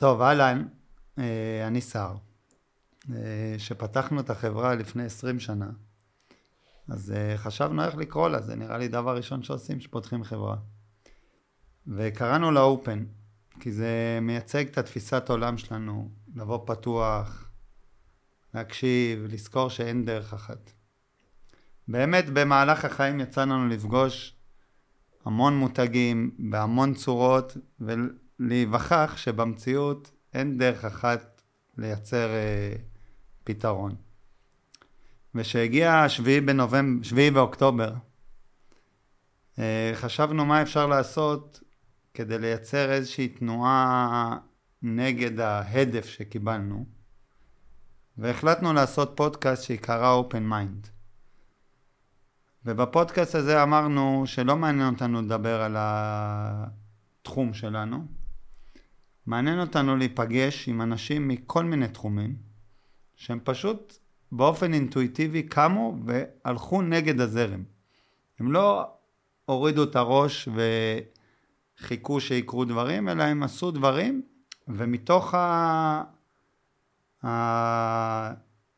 טוב, אהלן, אה, אני שר. כשפתחנו את החברה לפני 20 שנה, אז אה, חשבנו איך לקרוא לה, זה נראה לי דבר ראשון שעושים כשפותחים חברה. וקראנו לה אופן, כי זה מייצג את התפיסת עולם שלנו, לבוא פתוח, להקשיב, לזכור שאין דרך אחת. באמת במהלך החיים יצא לנו לפגוש המון מותגים בהמון צורות ולהיווכח שבמציאות אין דרך אחת לייצר אה, פתרון. וכשהגיע השביעי בנובמבר, שביעי באוקטובר, אה, חשבנו מה אפשר לעשות כדי לייצר איזושהי תנועה נגד ההדף שקיבלנו, והחלטנו לעשות פודקאסט שיקרא Open Mind. ובפודקאסט הזה אמרנו שלא מעניין אותנו לדבר על התחום שלנו, מעניין אותנו להיפגש עם אנשים מכל מיני תחומים, שהם פשוט באופן אינטואיטיבי קמו והלכו נגד הזרם. הם לא הורידו את הראש וחיכו שיקרו דברים, אלא הם עשו דברים, ומתוך ה...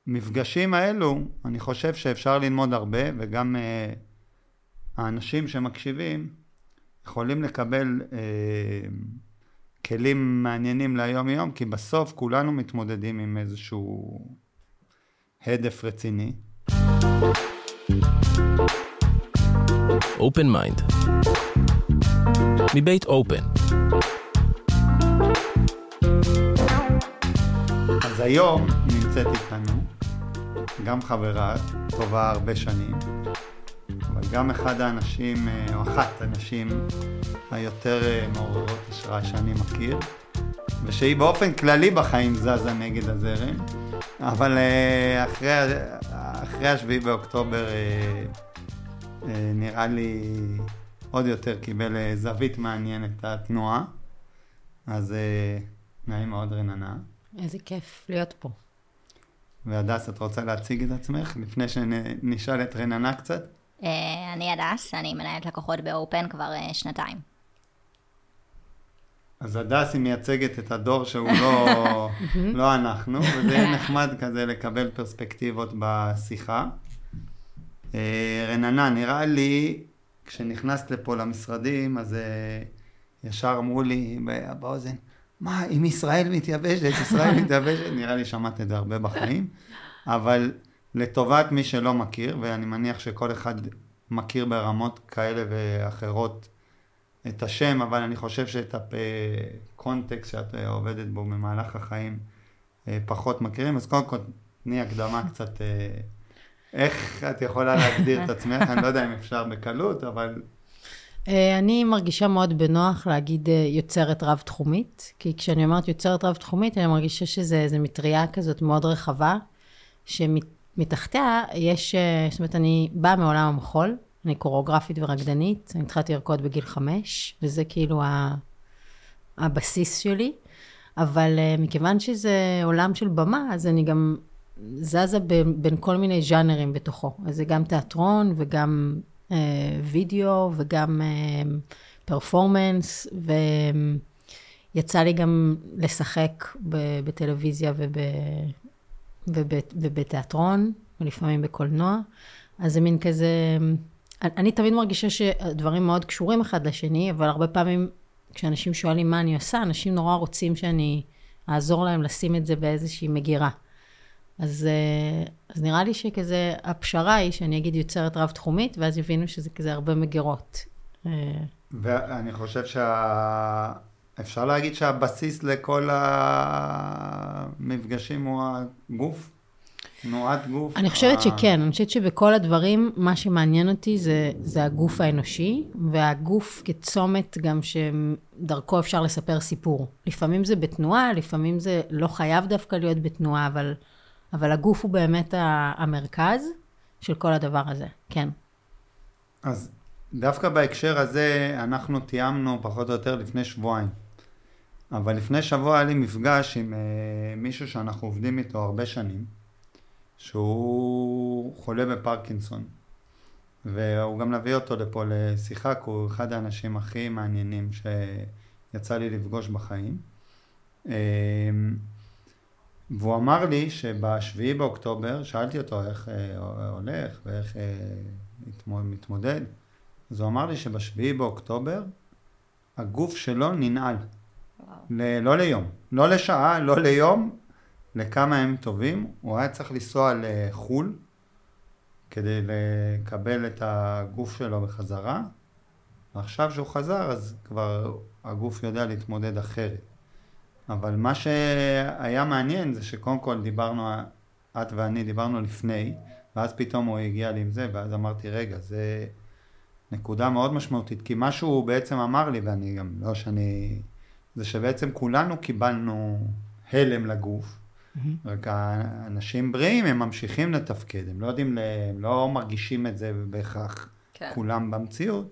המפגשים האלו, אני חושב שאפשר ללמוד הרבה, וגם אה, האנשים שמקשיבים יכולים לקבל אה, כלים מעניינים ליום יום, כי בסוף כולנו מתמודדים עם איזשהו הדף רציני. Open Mind מבית Open אז היום נמצאת איתנו גם חברה טובה הרבה שנים, גם אחד האנשים, אה, או אחת הנשים היותר אה, מעוררות השראה שאני מכיר, ושהיא באופן כללי בחיים זזה נגד הזרם, אבל אה, אחרי, אחרי השביעי באוקטובר נראה לי עוד יותר קיבל זווית מעניינת התנועה, אז נעים מאוד רננה. איזה כיף להיות פה. והדס, את רוצה להציג את עצמך לפני שנשאל את רננה קצת? אה, אני הדס, אני מנהלת לקוחות באופן כבר אה, שנתיים. אז הדס היא מייצגת את הדור שהוא לא, לא אנחנו, וזה יהיה נחמד כזה לקבל פרספקטיבות בשיחה. אה, רננה, נראה לי, כשנכנסת לפה למשרדים, אז ישר אמרו לי באוזן, מה, אם ישראל מתייבשת, ישראל מתייבשת, נראה לי שמעת את זה הרבה בחיים, אבל לטובת מי שלא מכיר, ואני מניח שכל אחד מכיר ברמות כאלה ואחרות את השם, אבל אני חושב שאת הקונטקסט שאת עובדת בו במהלך החיים אה, פחות מכירים, אז קודם כל תני הקדמה קצת, אה, איך את יכולה להגדיר את עצמך, אני לא יודע אם אפשר בקלות, אבל אה, אני מרגישה מאוד בנוח להגיד אה, יוצרת רב-תחומית, כי כשאני אומרת יוצרת רב-תחומית, אני מרגישה שזה איזו מטריה כזאת מאוד רחבה, שמתחתיה יש, אה, זאת אומרת, אני באה מעולם המחול, אני קוריאוגרפית ורקדנית, אני התחלתי לרקוד בגיל חמש, וזה כאילו הבסיס שלי, אבל מכיוון שזה עולם של במה, אז אני גם זזה בין, בין כל מיני ז'אנרים בתוכו. אז זה גם תיאטרון וגם אה, וידאו וגם פרפורמנס, אה, ויצא לי גם לשחק בטלוויזיה וב, וב, ובתיאטרון, ולפעמים בקולנוע. אז זה מין כזה, אני תמיד מרגישה שהדברים מאוד קשורים אחד לשני, אבל הרבה פעמים כשאנשים שואלים מה אני עושה, אנשים נורא רוצים שאני אעזור להם לשים את זה באיזושהי מגירה. אז, אה, אז נראה לי שכזה, הפשרה היא שאני אגיד יוצרת רב-תחומית, ואז יבינו שזה כזה הרבה מגירות. אה, ואני חושב שה... אפשר להגיד שהבסיס לכל המפגשים הוא הגוף? תנועת גוף? אני חושבת ה... שכן, אני חושבת שבכל הדברים, מה שמעניין אותי זה, זה הגוף האנושי, והגוף כצומת גם שדרכו אפשר לספר סיפור. לפעמים זה בתנועה, לפעמים זה לא חייב דווקא להיות בתנועה, אבל... אבל הגוף הוא באמת המרכז של כל הדבר הזה, כן. אז דווקא בהקשר הזה, אנחנו תיאמנו פחות או יותר לפני שבועיים. אבל לפני שבוע היה לי מפגש עם uh, מישהו שאנחנו עובדים איתו הרבה שנים, שהוא חולה בפרקינסון. והוא גם נביא אותו לפה לשיחה, כי הוא אחד האנשים הכי מעניינים שיצא לי לפגוש בחיים. אמ, והוא אמר לי שבשביעי באוקטובר, שאלתי אותו איך אה, הולך ואיך אה, מתמו- מתמודד, אז הוא אמר לי שבשביעי באוקטובר הגוף שלו ננעל. ל- לא ליום, לא לשעה, לא ליום, לכמה ימים טובים. הוא היה צריך לנסוע לחו"ל כדי לקבל את הגוף שלו בחזרה, ועכשיו שהוא חזר אז כבר הגוף יודע להתמודד אחרת. אבל מה שהיה מעניין זה שקודם כל דיברנו, את ואני דיברנו לפני, ואז פתאום הוא הגיע לי עם זה, ואז אמרתי, רגע, זה נקודה מאוד משמעותית, כי מה שהוא בעצם אמר לי, ואני גם, לא שאני... זה שבעצם כולנו קיבלנו הלם לגוף, רק האנשים בריאים הם ממשיכים לתפקד, הם לא יודעים, הם לא מרגישים את זה בהכרח כן. כולם במציאות.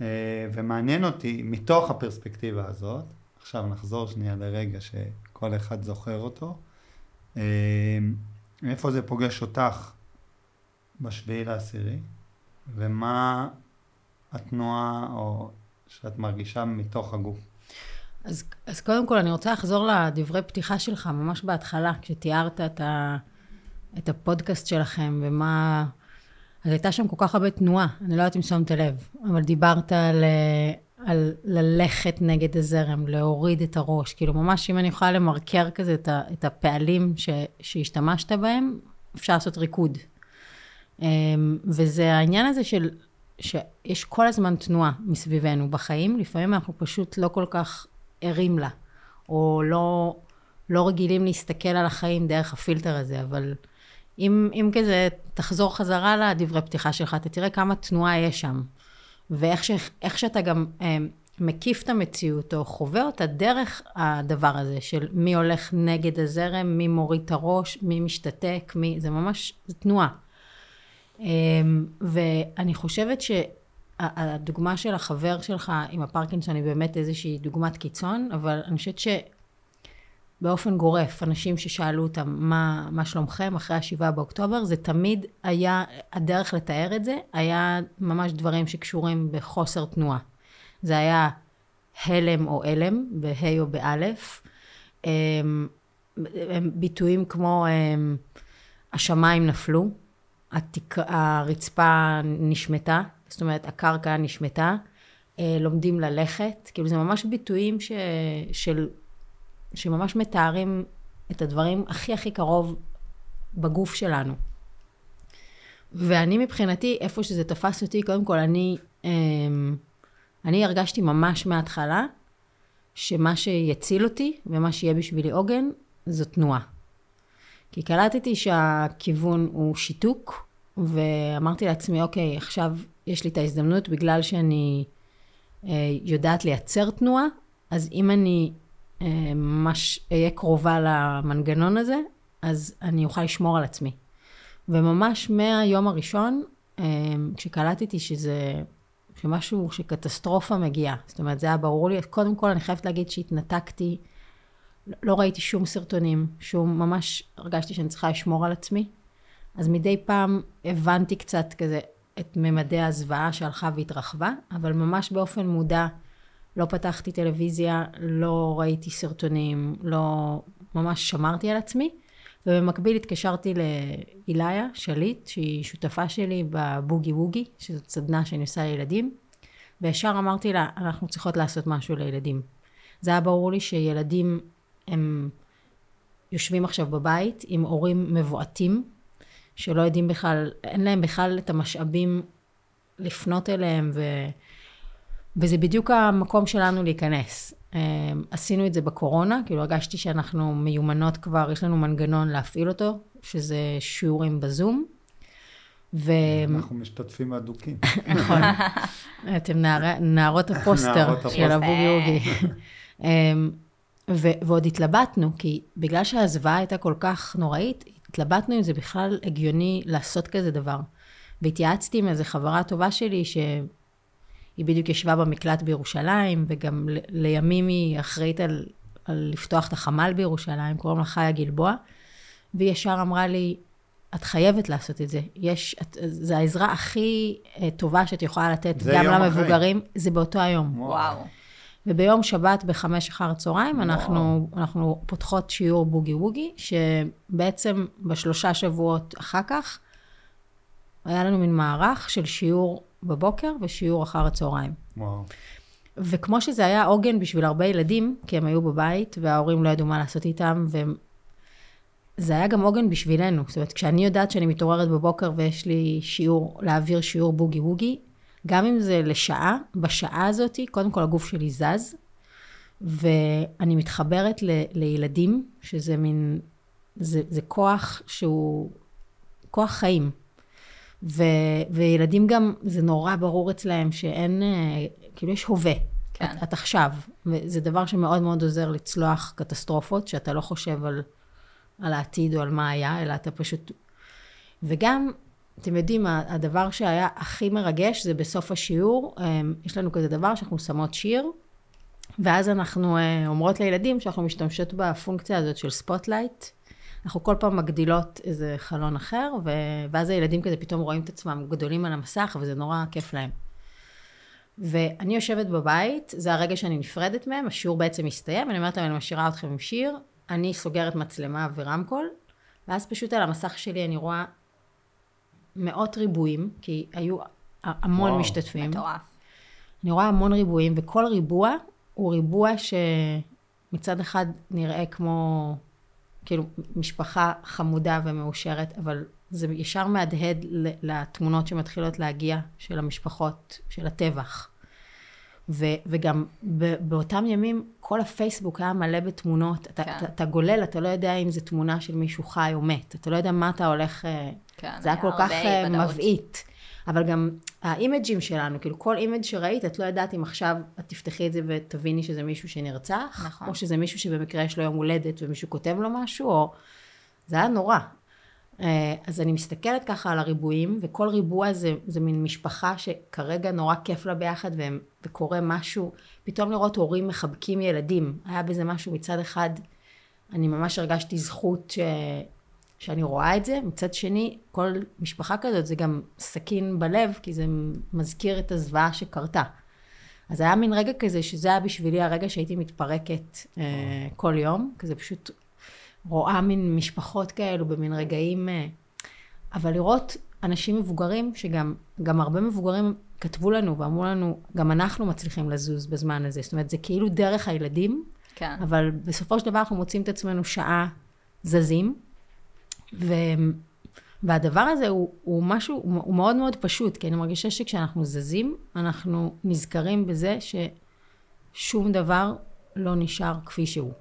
אה, ומעניין אותי, מתוך הפרספקטיבה הזאת, עכשיו נחזור שנייה לרגע שכל אחד זוכר אותו, אה, איפה זה פוגש אותך בשביעי לעשירי, ומה התנועה או שאת מרגישה מתוך הגוף. אז, אז קודם כל אני רוצה לחזור לדברי פתיחה שלך, ממש בהתחלה, כשתיארת את, ה, את הפודקאסט שלכם ומה... אז הייתה שם כל כך הרבה תנועה, אני לא יודעת אם שמת לב, אבל דיברת על, על ללכת נגד הזרם, להוריד את הראש, כאילו ממש אם אני יכולה למרקר כזה את, ה, את הפעלים ש, שהשתמשת בהם, אפשר לעשות ריקוד. אמ, וזה העניין הזה של, שיש כל הזמן תנועה מסביבנו בחיים, לפעמים אנחנו פשוט לא כל כך ערים לה, או לא, לא רגילים להסתכל על החיים דרך הפילטר הזה, אבל אם, אם כזה תחזור חזרה לדברי פתיחה שלך, אתה תראה כמה תנועה יש שם, ואיך ש, שאתה גם אה, מקיף את המציאות, או חווה אותה דרך הדבר הזה, של מי הולך נגד הזרם, מי מוריד את הראש, מי משתתק, מי, זה ממש, זה תנועה. אמ, ואני חושבת שהדוגמה של החבר שלך עם הפרקינסון היא באמת איזושהי דוגמת קיצון, אבל אני חושבת שבאופן גורף, אנשים ששאלו אותם מה, מה שלומכם אחרי השבעה באוקטובר, זה תמיד היה, הדרך לתאר את זה, היה ממש דברים שקשורים בחוסר תנועה. זה היה הלם או הלם, בה' או באלף. אמ, ביטויים כמו אמ, השמיים נפלו, התק... הרצפה נשמטה, זאת אומרת הקרקע נשמטה, אה, לומדים ללכת, כאילו זה ממש ביטויים ש... של... שממש מתארים את הדברים הכי הכי קרוב בגוף שלנו. ואני מבחינתי, איפה שזה תפס אותי, קודם כל אני, אמ, אני הרגשתי ממש מההתחלה, שמה שיציל אותי ומה שיהיה בשבילי עוגן, זו תנועה. כי קלטתי שהכיוון הוא שיתוק, ואמרתי לעצמי, אוקיי, עכשיו יש לי את ההזדמנות בגלל שאני אה, יודעת לייצר תנועה, אז אם אני אה, ממש אהיה קרובה למנגנון הזה, אז אני אוכל לשמור על עצמי. וממש מהיום הראשון, אה, כשקלטתי שזה, שמשהו, שקטסטרופה מגיעה, זאת אומרת, זה היה ברור לי, קודם כל אני חייבת להגיד שהתנתקתי, לא ראיתי שום סרטונים, שום, ממש הרגשתי שאני צריכה לשמור על עצמי. אז מדי פעם הבנתי קצת כזה את ממדי הזוועה שהלכה והתרחבה, אבל ממש באופן מודע לא פתחתי טלוויזיה, לא ראיתי סרטונים, לא... ממש שמרתי על עצמי. ובמקביל התקשרתי לאיליה שליט, שהיא שותפה שלי בבוגי ווגי, שזאת סדנה שאני עושה לילדים, וישר אמרתי לה, אנחנו צריכות לעשות משהו לילדים. זה היה ברור לי שילדים הם יושבים עכשיו בבית עם הורים מבועתים, שלא יודעים בכלל, אין להם בכלל את המשאבים לפנות אליהם, ו... וזה בדיוק המקום שלנו להיכנס. אה, עשינו את זה בקורונה, כאילו הרגשתי שאנחנו מיומנות כבר, יש לנו מנגנון להפעיל אותו, שזה שיעורים בזום. ו... אנחנו משתתפים אדוקים. נכון. אתם נערי, נערות הפוסטר של. הבוגי אוגי. אמ, ו- ועוד התלבטנו, כי בגלל שהזוועה הייתה כל כך נוראית, התלבטנו אם זה בכלל הגיוני לעשות כזה דבר. והתייעצתי עם איזו חברה טובה שלי, שהיא בדיוק ישבה במקלט בירושלים, וגם ל- לימים היא אחראית על, על לפתוח את החמ"ל בירושלים, קוראים לה חיה גלבוע, והיא ישר אמרה לי, את חייבת לעשות את זה. יש, את, זה העזרה הכי אה, טובה שאת יכולה לתת גם יום אחרי. למבוגרים, זה באותו היום. וואו. וביום שבת בחמש אחר הצהריים אנחנו, אנחנו פותחות שיעור בוגי ווגי, שבעצם בשלושה שבועות אחר כך, היה לנו מין מערך של שיעור בבוקר ושיעור אחר הצהריים. וואו. וכמו שזה היה עוגן בשביל הרבה ילדים, כי הם היו בבית, וההורים לא ידעו מה לעשות איתם, וזה היה גם עוגן בשבילנו. זאת אומרת, כשאני יודעת שאני מתעוררת בבוקר ויש לי שיעור, להעביר שיעור בוגי ווגי, גם אם זה לשעה, בשעה הזאת, קודם כל הגוף שלי זז, ואני מתחברת ל, לילדים, שזה מין, זה, זה כוח שהוא כוח חיים. ו, וילדים גם, זה נורא ברור אצלהם שאין, אה, כאילו יש הווה. כן. את, את עכשיו. וזה דבר שמאוד מאוד עוזר לצלוח קטסטרופות, שאתה לא חושב על, על העתיד או על מה היה, אלא אתה פשוט... וגם, אתם יודעים, הדבר שהיה הכי מרגש זה בסוף השיעור, אמ, יש לנו כזה דבר שאנחנו שמות שיר, ואז אנחנו אה, אומרות לילדים שאנחנו משתמשות בפונקציה הזאת של spotlight. אנחנו כל פעם מגדילות איזה חלון אחר, ו... ואז הילדים כזה פתאום רואים את עצמם גדולים על המסך, וזה נורא כיף להם. ואני יושבת בבית, זה הרגע שאני נפרדת מהם, השיעור בעצם מסתיים, אני אומרת להם, אני משאירה אתכם עם שיר, אני סוגרת מצלמה ורמקול, ואז פשוט על המסך שלי אני רואה מאות ריבועים, כי היו המון וואו, משתתפים. מטורף. אני רואה המון ריבועים, וכל ריבוע הוא ריבוע שמצד אחד נראה כמו, כאילו, משפחה חמודה ומאושרת, אבל זה ישר מהדהד לתמונות שמתחילות להגיע של המשפחות, של הטבח. ו- וגם ב- באותם ימים, כל הפייסבוק היה מלא בתמונות. אתה, כן. אתה, אתה גולל, אתה לא יודע אם זו תמונה של מישהו חי או מת. אתה לא יודע מה אתה הולך... אה, כן, זה היה היה כל כך אה. מבעית. אבל גם האימג'ים שלנו, כאילו כל image שראית, את לא יודעת אם עכשיו את תפתחי את זה ותביני שזה מישהו שנרצח, נכון. או שזה מישהו שבמקרה יש לו יום הולדת ומישהו כותב לו משהו, או... זה היה נורא. אה, אז אני מסתכלת ככה על הריבועים, וכל ריבוע זה, זה מין משפחה שכרגע נורא כיף לה ביחד, והם, וקורה משהו, פתאום לראות הורים מחבקים ילדים. היה בזה משהו מצד אחד, אני ממש הרגשתי זכות ש... שאני רואה את זה, מצד שני, כל משפחה כזאת זה גם סכין בלב, כי זה מזכיר את הזוועה שקרתה. אז היה מין רגע כזה, שזה היה בשבילי הרגע שהייתי מתפרקת אה, כל יום, כזה פשוט רואה מין משפחות כאלו במין רגעים, אה, אבל לראות אנשים מבוגרים, שגם גם הרבה מבוגרים כתבו לנו ואמרו לנו, גם אנחנו מצליחים לזוז בזמן הזה. זאת אומרת, זה כאילו דרך הילדים, כן. אבל בסופו של דבר אנחנו מוצאים את עצמנו שעה זזים, ו... והדבר הזה הוא, הוא משהו, הוא, הוא מאוד מאוד פשוט, כי אני מרגישה שכשאנחנו זזים, אנחנו נזכרים בזה ששום דבר לא נשאר כפי שהוא.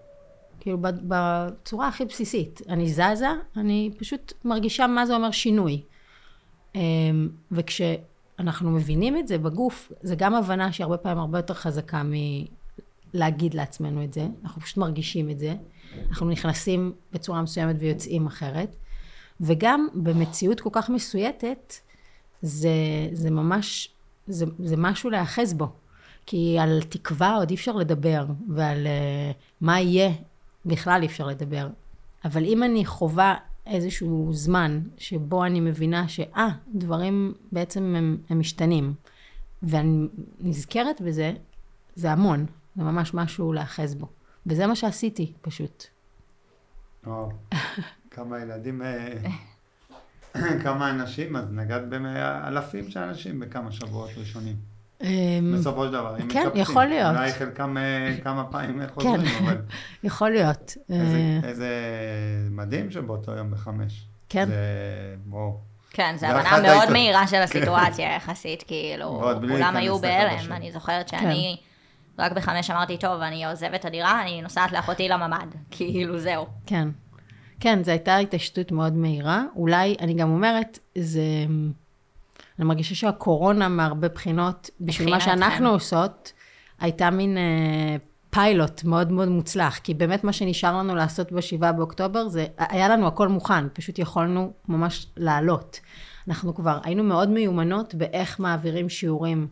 כאילו בצורה הכי בסיסית. אני זזה, אני פשוט מרגישה מה זה אומר שינוי. אמ, וכשאנחנו מבינים את זה בגוף, זה גם הבנה שהיא הרבה פעמים הרבה יותר חזקה מלהגיד לעצמנו את זה. אנחנו פשוט מרגישים את זה. אנחנו נכנסים בצורה מסוימת ויוצאים אחרת. וגם במציאות כל כך מסויטת, זה, זה ממש, זה, זה משהו להיאחז בו. כי על תקווה עוד אי אפשר לדבר, ועל uh, מה יהיה בכלל אי אפשר לדבר. אבל אם אני חווה איזשהו זמן שבו אני מבינה שאה, דברים בעצם הם, הם משתנים, ואני נזכרת בזה, זה המון. זה ממש משהו להיאחז בו. וזה מה שעשיתי, פשוט. וואו. כמה ילדים, אה, כמה אנשים, אז נגעת באלפים של אנשים בכמה שבועות ראשונים. אמ, בסופו של דבר, אם כן, מקפצים. יכול להיות. אולי חלקם אה, כמה פעמים חוזרים, אבל יכול להיות. איזה- אה, איזה מדהים שבאותו יום בחמש. כן. זה, וואו. כן, זו הבנה מאוד מהירה של הסיטואציה יחסית, כאילו, כולם היו בהלם. אני זוכרת שאני רק בחמש אמרתי, טוב, אני עוזבת את הדירה, אני נוסעת לאחותי לממ"ד. כאילו, זהו. כן. כן, זו הייתה התעשתות מאוד מהירה. אולי, אני גם אומרת, זה... אני מרגישה שהקורונה מהרבה בחינות, בשביל מה מבחינת, שאנחנו כן. עושות, הייתה מין אה, פיילוט מאוד מאוד מוצלח. כי באמת מה שנשאר לנו לעשות ב-7 באוקטובר, זה, היה לנו הכל מוכן, פשוט יכולנו ממש לעלות. אנחנו כבר היינו מאוד מיומנות באיך מעבירים שיעורים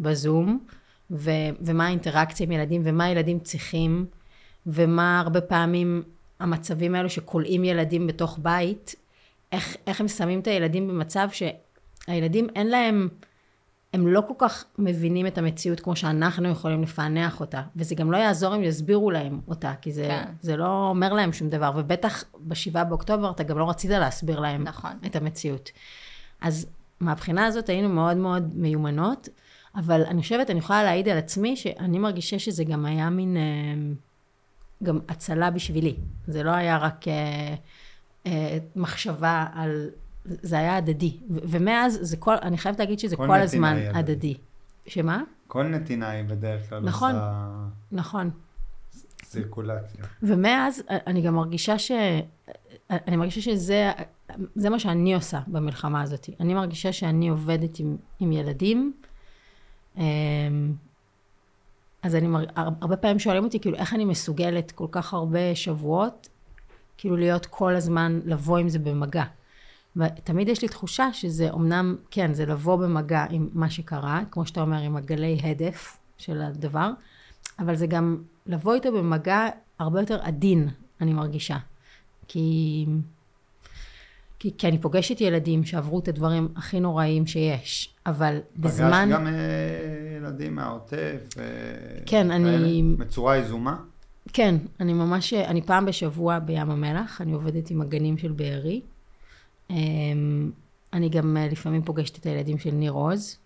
בזום, ו- ומה האינטראקציה עם ילדים, ומה ילדים צריכים, ומה הרבה פעמים המצבים האלו שכולאים ילדים בתוך בית, איך, איך הם שמים את הילדים במצב שהילדים אין להם הם לא כל כך מבינים את המציאות כמו שאנחנו יכולים לפענח אותה, וזה גם לא יעזור אם יסבירו להם אותה, כי זה, כן. זה לא אומר להם שום דבר, ובטח בשבעה באוקטובר אתה גם לא רצית להסביר להם נכון. את המציאות. אז מהבחינה הזאת היינו מאוד מאוד מיומנות, אבל אני חושבת, אני יכולה להעיד על עצמי, שאני מרגישה שזה גם היה מין, אה, גם הצלה בשבילי. זה לא היה רק אה, אה, מחשבה על, זה היה הדדי. ומאז, זה כל, אני חייבת להגיד שזה כל כל, הזמן. הדדי. שמה? כל נתינה היא בדרך כלל נכון. עושה נכון. סירקולציה. ומאז אני גם מרגישה ש... אני מרגישה שזה זה מה שאני עושה במלחמה הזאת. אני מרגישה שאני עובדת עם, עם ילדים. אמ, אז אני מר... הרבה פעמים שואלים אותי, כאילו, איך אני מסוגלת כל כך הרבה שבועות, כאילו להיות כל הזמן, לבוא עם זה במגע. ותמיד יש לי תחושה שזה אמנם, כן, זה לבוא במגע עם מה שקרה, כמו שאתה אומר, עם הגלי הדף של הדבר, אבל זה גם לבוא איתו במגע הרבה יותר עדין, אני מרגישה. כי, כי, כי אני פוגשת ילדים שעברו את הדברים הכי נוראיים שיש, אבל בזמן... פגשת גם אה, ילדים מהעוטף? אה, כן? אני- בצורה יזומה? כן, אני ממש, אני פעם בשבוע בים המלח, אני עובדת עם הגנים של בארי. אמ, אני גם אה, לפעמים פוגשת את הילדים של ניר עוז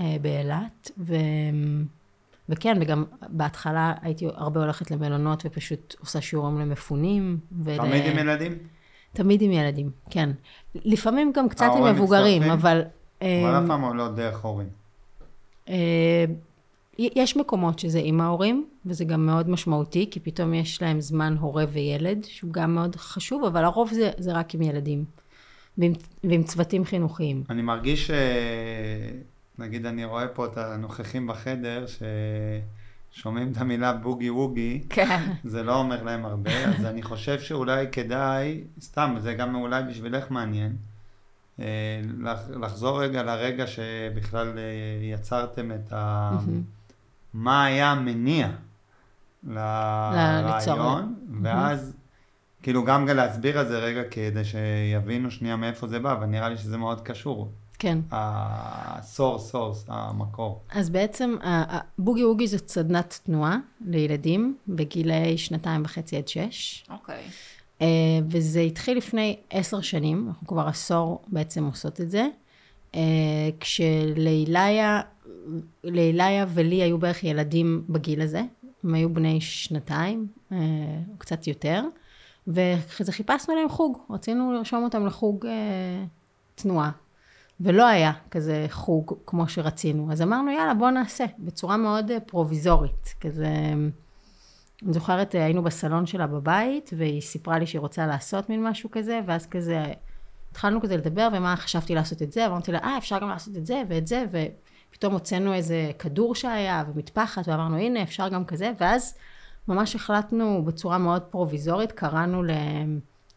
אה, באילת, ו... וכן, וגם בהתחלה הייתי הרבה הולכת למלונות ופשוט עושה שיעורים למפונים. ול... תמיד עם ילדים? תמיד עם ילדים, כן. לפעמים גם קצת עם מבוגרים, מצטרפים? אבל... אבל אמ, אף פעם לא דרך הורים. אה, יש מקומות שזה עם ההורים, וזה גם מאוד משמעותי, כי פתאום יש להם זמן הורה וילד, שהוא גם מאוד חשוב, אבל הרוב זה, זה רק עם ילדים, ועם, ועם צוותים חינוכיים. אני מרגיש. נגיד אני רואה פה את הנוכחים בחדר, ששומעים את המילה בוגי ווגי, כן. זה לא אומר להם הרבה, אז אני חושב שאולי כדאי, סתם, זה גם אולי בשבילך מעניין, אה, לח- לחזור רגע לרגע שבכלל אה, יצרתם את ה... מה היה המניע. לרעיון, ואז כאילו גם להסביר את זה רגע כדי שיבינו שנייה מאיפה זה בא, אבל נראה לי שזה מאוד קשור. כן. ה source, source, המקור. אז בעצם בוגי ווגי זאת סדנת תנועה לילדים בגילאי שנתיים וחצי עד שש. אוקיי. אה, וזה התחיל לפני עשר שנים, אנחנו כבר עשור בעצם עושות את זה. אה, כשלאיליה, לאיליה ולי היו בערך ילדים בגיל הזה, הם היו בני שנתיים, אה, או קצת יותר, ואחרי זה חיפשנו להם חוג, רצינו לרשום אותם לחוג אה, תנועה. ולא היה כזה חוג כמו שרצינו, אז אמרנו יאללה בוא נעשה, בצורה מאוד אה, פרוביזורית, כזה, אני זוכרת אה, היינו בסלון שלה בבית, והיא סיפרה לי שהיא רוצה לעשות מין משהו כזה, ואז כזה התחלנו כזה לדבר, ומה חשבתי לעשות את זה, ואמרתי לה, אה אפשר גם לעשות את זה ואת זה, ופתאום הוצאנו איזה כדור שהיה, ומטפחת, ואמרנו הנה אפשר גם כזה, ואז ממש החלטנו בצורה מאוד פרוביזורית, קראנו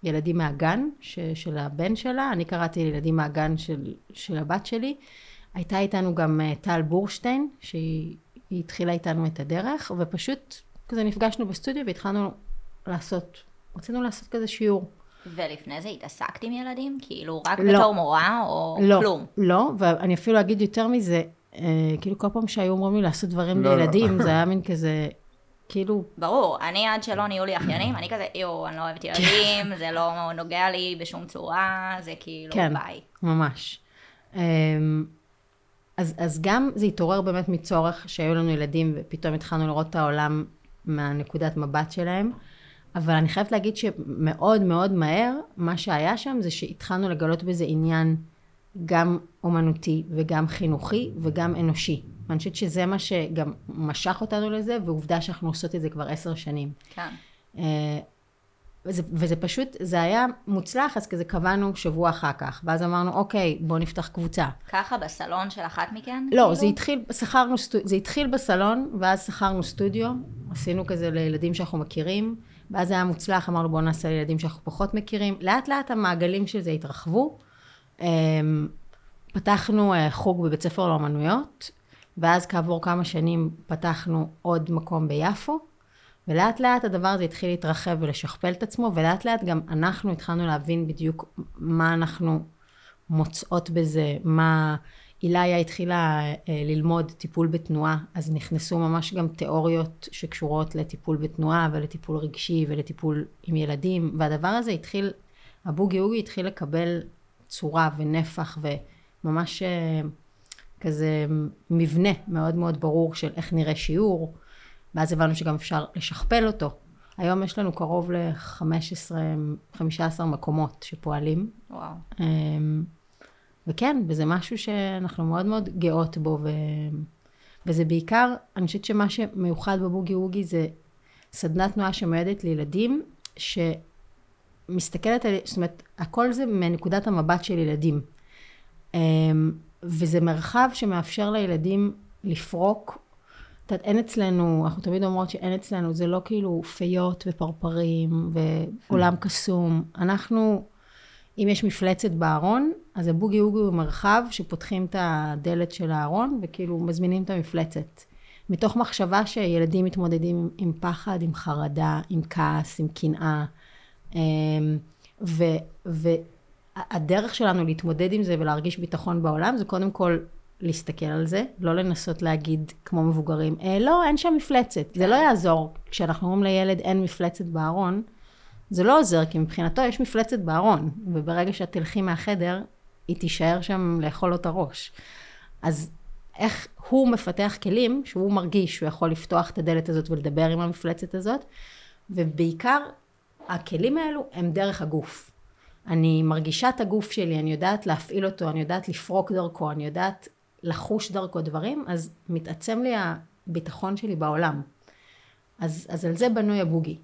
לילדים מהגן ש, של הבן שלה, אני קראתי לילדים מהגן של, של הבת שלי. הייתה איתנו גם אה, טל בורשטיין, שהיא היא התחילה איתנו את הדרך, ופשוט כזה נפגשנו בסטודיו והתחלנו לעשות, רצינו לעשות כזה שיעור. ולפני זה התעסקת עם ילדים? כאילו, רק לא. בתור מורה, או לא, כלום? לא, ואני אפילו אגיד יותר מזה, אה, כאילו כל פעם שהיו אומרים לי לעשות דברים לא, לא. לילדים, זה היה מין כזה, כאילו, ברור, אני עד שלא נהיו לי אחיינים, אני כזה, יואו, אני לא אוהבת ילדים, זה לא נוגע לי בשום צורה, זה כאילו, כן. ביי. ממש. אמ, אז, אז גם זה התעורר באמת מצורך שהיו לנו ילדים ופתאום התחלנו לראות את העולם מהנקודת מבט שלהם. אבל אני חייבת להגיד שמאוד מאוד מהר, מה שהיה שם זה שהתחלנו לגלות בזה עניין גם אומנותי וגם חינוכי וגם אנושי. ואני חושבת שזה מה שגם משך אותנו לזה, ועובדה שאנחנו עושות את זה כבר עשר שנים. כן. אה, וזה, וזה פשוט, זה היה מוצלח, אז כזה קבענו שבוע אחר כך, ואז אמרנו, אוקיי, בואו נפתח קבוצה. ככה בסלון של אחת מכן? לא, כאילו? זה התחיל, שכרנו, זה התחיל בסלון, ואז שכרנו סטודיו, עשינו כזה לילדים שאנחנו מכירים, ואז זה היה מוצלח, אמרנו בואו נעשה לילדים שאנחנו פחות מכירים. לאט לאט המעגלים של זה התרחבו. אמ, פתחנו אה, חוג בבית ספר לאומנויות, ואז כעבור כמה שנים פתחנו עוד מקום ביפו, ולאט לאט הדבר הזה התחיל להתרחב ולשכפל את עצמו, ולאט לאט גם אנחנו התחלנו להבין בדיוק מה אנחנו מוצאות בזה, מה, כשאיליה התחילה אה, ללמוד טיפול בתנועה, אז נכנסו ממש גם תיאוריות שקשורות לטיפול בתנועה ולטיפול רגשי ולטיפול עם ילדים, והדבר הזה התחיל, הבוגי אוגי התחיל לקבל צורה ונפח וממש אה, כזה מבנה מאוד מאוד ברור של איך נראה שיעור, ואז הבנו שגם אפשר לשכפל אותו. היום יש לנו קרוב ל-15 מקומות שפועלים. וואו. אמ, וכן, וזה משהו שאנחנו מאוד מאוד גאות בו, ו... וזה בעיקר, אני חושבת שמה שמיוחד בבוגי ווגי זה סדנת תנועה שמיועדת לילדים, שמסתכלת על, זאת אומרת, הכל זה מנקודת המבט של ילדים. וזה מרחב שמאפשר לילדים לפרוק. את יודעת, אין אצלנו, אנחנו תמיד אומרות שאין אצלנו, זה לא כאילו פיות ופרפרים ועולם קסום. אנחנו, אם יש מפלצת בארון, אז הבוגי אוגי הוא מרחב שפותחים את הדלת של הארון וכאילו מזמינים את המפלצת. מתוך מחשבה שילדים מתמודדים עם פחד, עם חרדה, עם כעס, עם קנאה. אמ, ו, והדרך שלנו להתמודד עם זה ולהרגיש ביטחון בעולם זה קודם כל להסתכל על זה, לא לנסות להגיד כמו מבוגרים, אה, לא, אין שם מפלצת. זה לא יעזור כשאנחנו אומרים לילד אין מפלצת בארון, זה לא עוזר, כי מבחינתו יש מפלצת בארון, וברגע שאת תלכי מהחדר, היא תישאר שם לאכול לו את הראש. אז איך הוא מפתח כלים שהוא מרגיש שהוא יכול לפתוח את הדלת הזאת ולדבר עם המפלצת הזאת, ובעיקר הכלים האלו הם דרך הגוף. אני מרגישה את הגוף שלי, אני יודעת להפעיל אותו, אני יודעת לפרוק דרכו, אני יודעת לחוש דרכו דברים, אז מתעצם לי הביטחון שלי בעולם. אז, אז על זה בנוי הבוגי.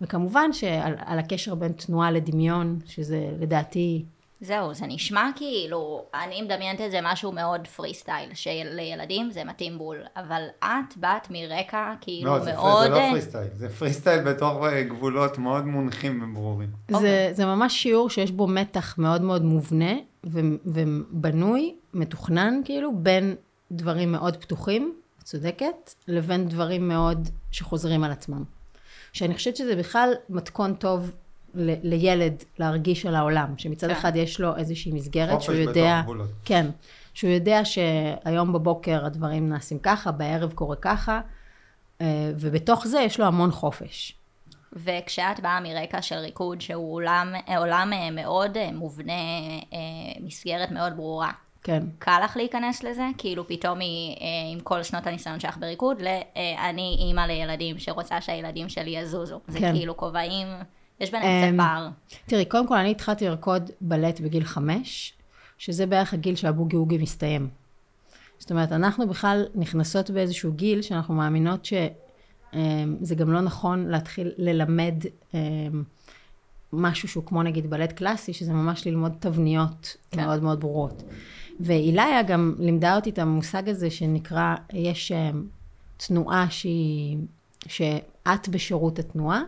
וכמובן שעל על הקשר בין תנועה לדמיון, שזה לדעתי... זהו, זה נשמע כאילו, אני מדמיינת את זה משהו מאוד פרי סטייל, שלילדים זה מתאים בול, אבל את באת מרקע כאילו לא, זה, מאוד... זה לא free style, זה פרי סטייל בתוך אה, גבולות מאוד מונחים וברורים. זה, אוקיי. זה ממש שיעור שיש בו מתח מאוד מאוד מובנה ו, ובנוי, מתוכנן כאילו, בין דברים מאוד פתוחים, את צודקת, לבין דברים מאוד שחוזרים על עצמם. שאני חושבת שזה בכלל מתכון טוב ל- לילד להרגיש על העולם, שמצד כן. אחד יש לו איזושהי מסגרת חופש שהוא בתוך יודע, גבולות. כן, שהוא יודע שהיום בבוקר הדברים נעשים ככה, בערב קורה ככה, אה, ובתוך זה יש לו המון חופש. וכשאת באה מרקע של ריקוד שהוא עולם, עולם אה, מאוד אה, מובנה, מסגרת מאוד ברורה, כן. קל לך להיכנס לזה? כאילו פתאום היא, עם כל שנות הניסיון שלך בריקוד, ל, אה, אני אימא לילדים שרוצה שהילדים שלי יזוזו. זה כן. כאילו כובעים, יש ביניהם אמ, קצת פער. תראי, קודם כל אני התחלתי לרקוד בלט בגיל חמש, שזה בערך הגיל שהבוגי אוגי מסתיים. זאת אומרת, אנחנו בכלל נכנסות באיזשהו גיל שאנחנו מאמינות שזה גם לא נכון להתחיל ללמד אמ, משהו שהוא כמו נגיד בלט קלאסי, שזה ממש ללמוד תבניות כן. מאוד מאוד ברורות. ואיליה גם לימדה אותי את המושג הזה שנקרא, יש אמ, תנועה שהיא, שאת בשירות התנועה,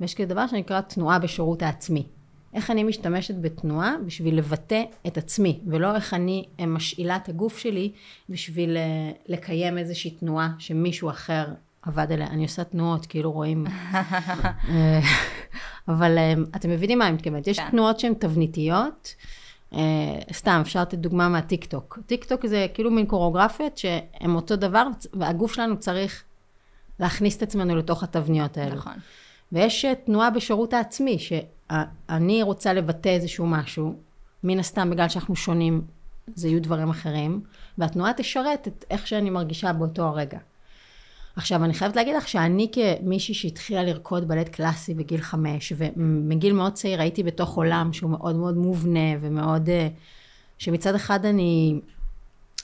ויש כזה דבר שנקרא תנועה בשירות העצמי. איך אני משתמשת בתנועה בשביל לבטא את עצמי, ולא איך אני אה, משאילה את הגוף שלי בשביל אה, לקיים איזושהי תנועה שמישהו אחר עבד עליה. אני עושה תנועות, כאילו רואים... אה, אבל אתם מבינים מה אני מתכוונת. יש כן. תנועות שהן תבניתיות. אה, סתם, אפשר לתת דוגמה מהטיק טוק. טיק טוק זה כאילו מין קוריאוגרפיות שהן אותו דבר, והגוף שלנו צריך להכניס את עצמנו לתוך התבניות האלו. נכון. ויש אה, תנועה בשירות העצמי, שאני רוצה לבטא איזשהו משהו, מן הסתם בגלל שאנחנו שונים, זה יהיו דברים אחרים, והתנועה תשרת את איך שאני מרגישה באותו הרגע. עכשיו, אני חייבת להגיד לך שאני כמישהי שהתחילה לרקוד בלט קלאסי בגיל חמש, ומגיל מאוד צעיר הייתי בתוך עולם שהוא מאוד מאוד מובנה ומאוד... אה, שמצד אחד אני,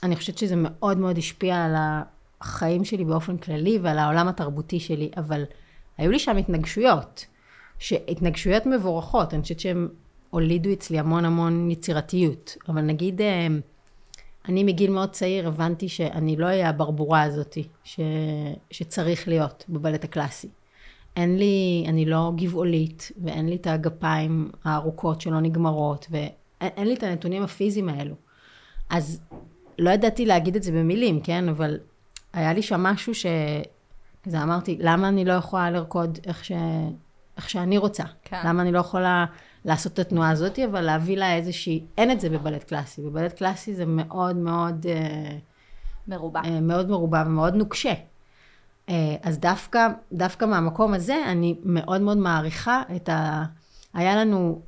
אני חושבת שזה מאוד מאוד השפיע על החיים שלי באופן כללי ועל העולם התרבותי שלי, אבל היו לי שם התנגשויות, שהתנגשויות מבורכות, אני חושבת שהם הולידו אצלי המון המון יצירתיות, אבל נגיד, אה, אני מגיל מאוד צעיר הבנתי שאני לא אהיה הברבורה הזאתי ש... שצריך להיות בבלט הקלאסי. אין לי, אני לא גבעולית, ואין לי את הגפיים הארוכות שלא נגמרות, ואין אין לי את הנתונים הפיזיים האלו. אז לא ידעתי להגיד את זה במילים, כן? אבל היה לי שם משהו ש... זה אמרתי, למה אני לא יכולה לרקוד איך, ש... איך שאני רוצה? כן. למה אני לא יכולה לעשות את התנועה הזאת, אבל להביא לה איזושהי, אין את זה בבלט קלאסי. בבלט קלאסי זה מאוד מאוד, אה, מרובע. אה, מאוד מרובע ומאוד נוקשה. אה, אז דווקא, דווקא מהמקום הזה, אני מאוד מאוד מעריכה את ה... היה לנו,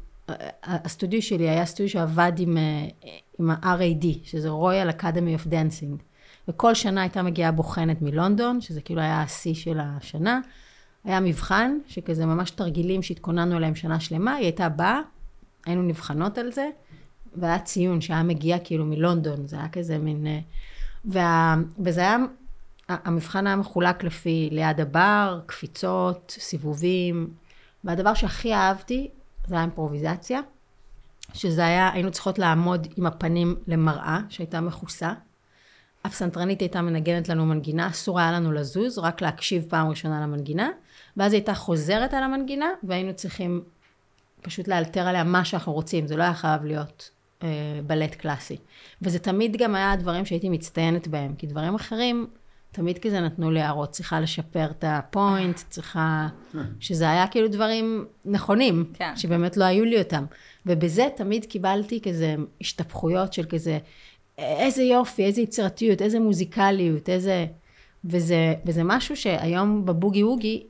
הסטודיו שלי היה סטודיו שעבד עם, עם ה-RAD, שזה Royal Academy of Dancing. וכל שנה הייתה מגיעה בוחנת מלונדון, שזה כאילו היה השיא של השנה. היה מבחן, שכזה ממש תרגילים שהתכוננו אליהם שנה שלמה, היא הייתה באה, היינו נבחנות על זה, והיה ציון שהיה מגיע כאילו מלונדון, זה היה כזה מין... אה, וה, וזה היה, המבחן היה מחולק לפי ליד הבר, קפיצות, סיבובים, והדבר שהכי אהבתי זה היה אימפרוביזציה, שזה היה, היינו צריכות לעמוד עם הפנים למראה שהייתה מכוסה. הפסנתרנית הייתה מנגנת לנו מנגינה, אסור היה לנו לזוז, רק להקשיב פעם ראשונה למנגינה, ואז היא הייתה חוזרת על המנגינה, והיינו צריכים פשוט לאלתר עליה מה שאנחנו רוצים, זה לא היה חייב להיות אה, בלט קלאסי. וזה תמיד גם היה הדברים שהייתי מצטיינת בהם, כי דברים אחרים, תמיד כזה נתנו לי הערות, צריכה לשפר את הפוינט, צריכה... שזה היה כאילו דברים נכונים, כן. שבאמת לא היו לי אותם. ובזה תמיד קיבלתי כזה השתפכויות של כזה, איזה יופי, איזה יצירתיות, איזה מוזיקליות, איזה... וזה, וזה משהו שהיום בבוגי ווגי,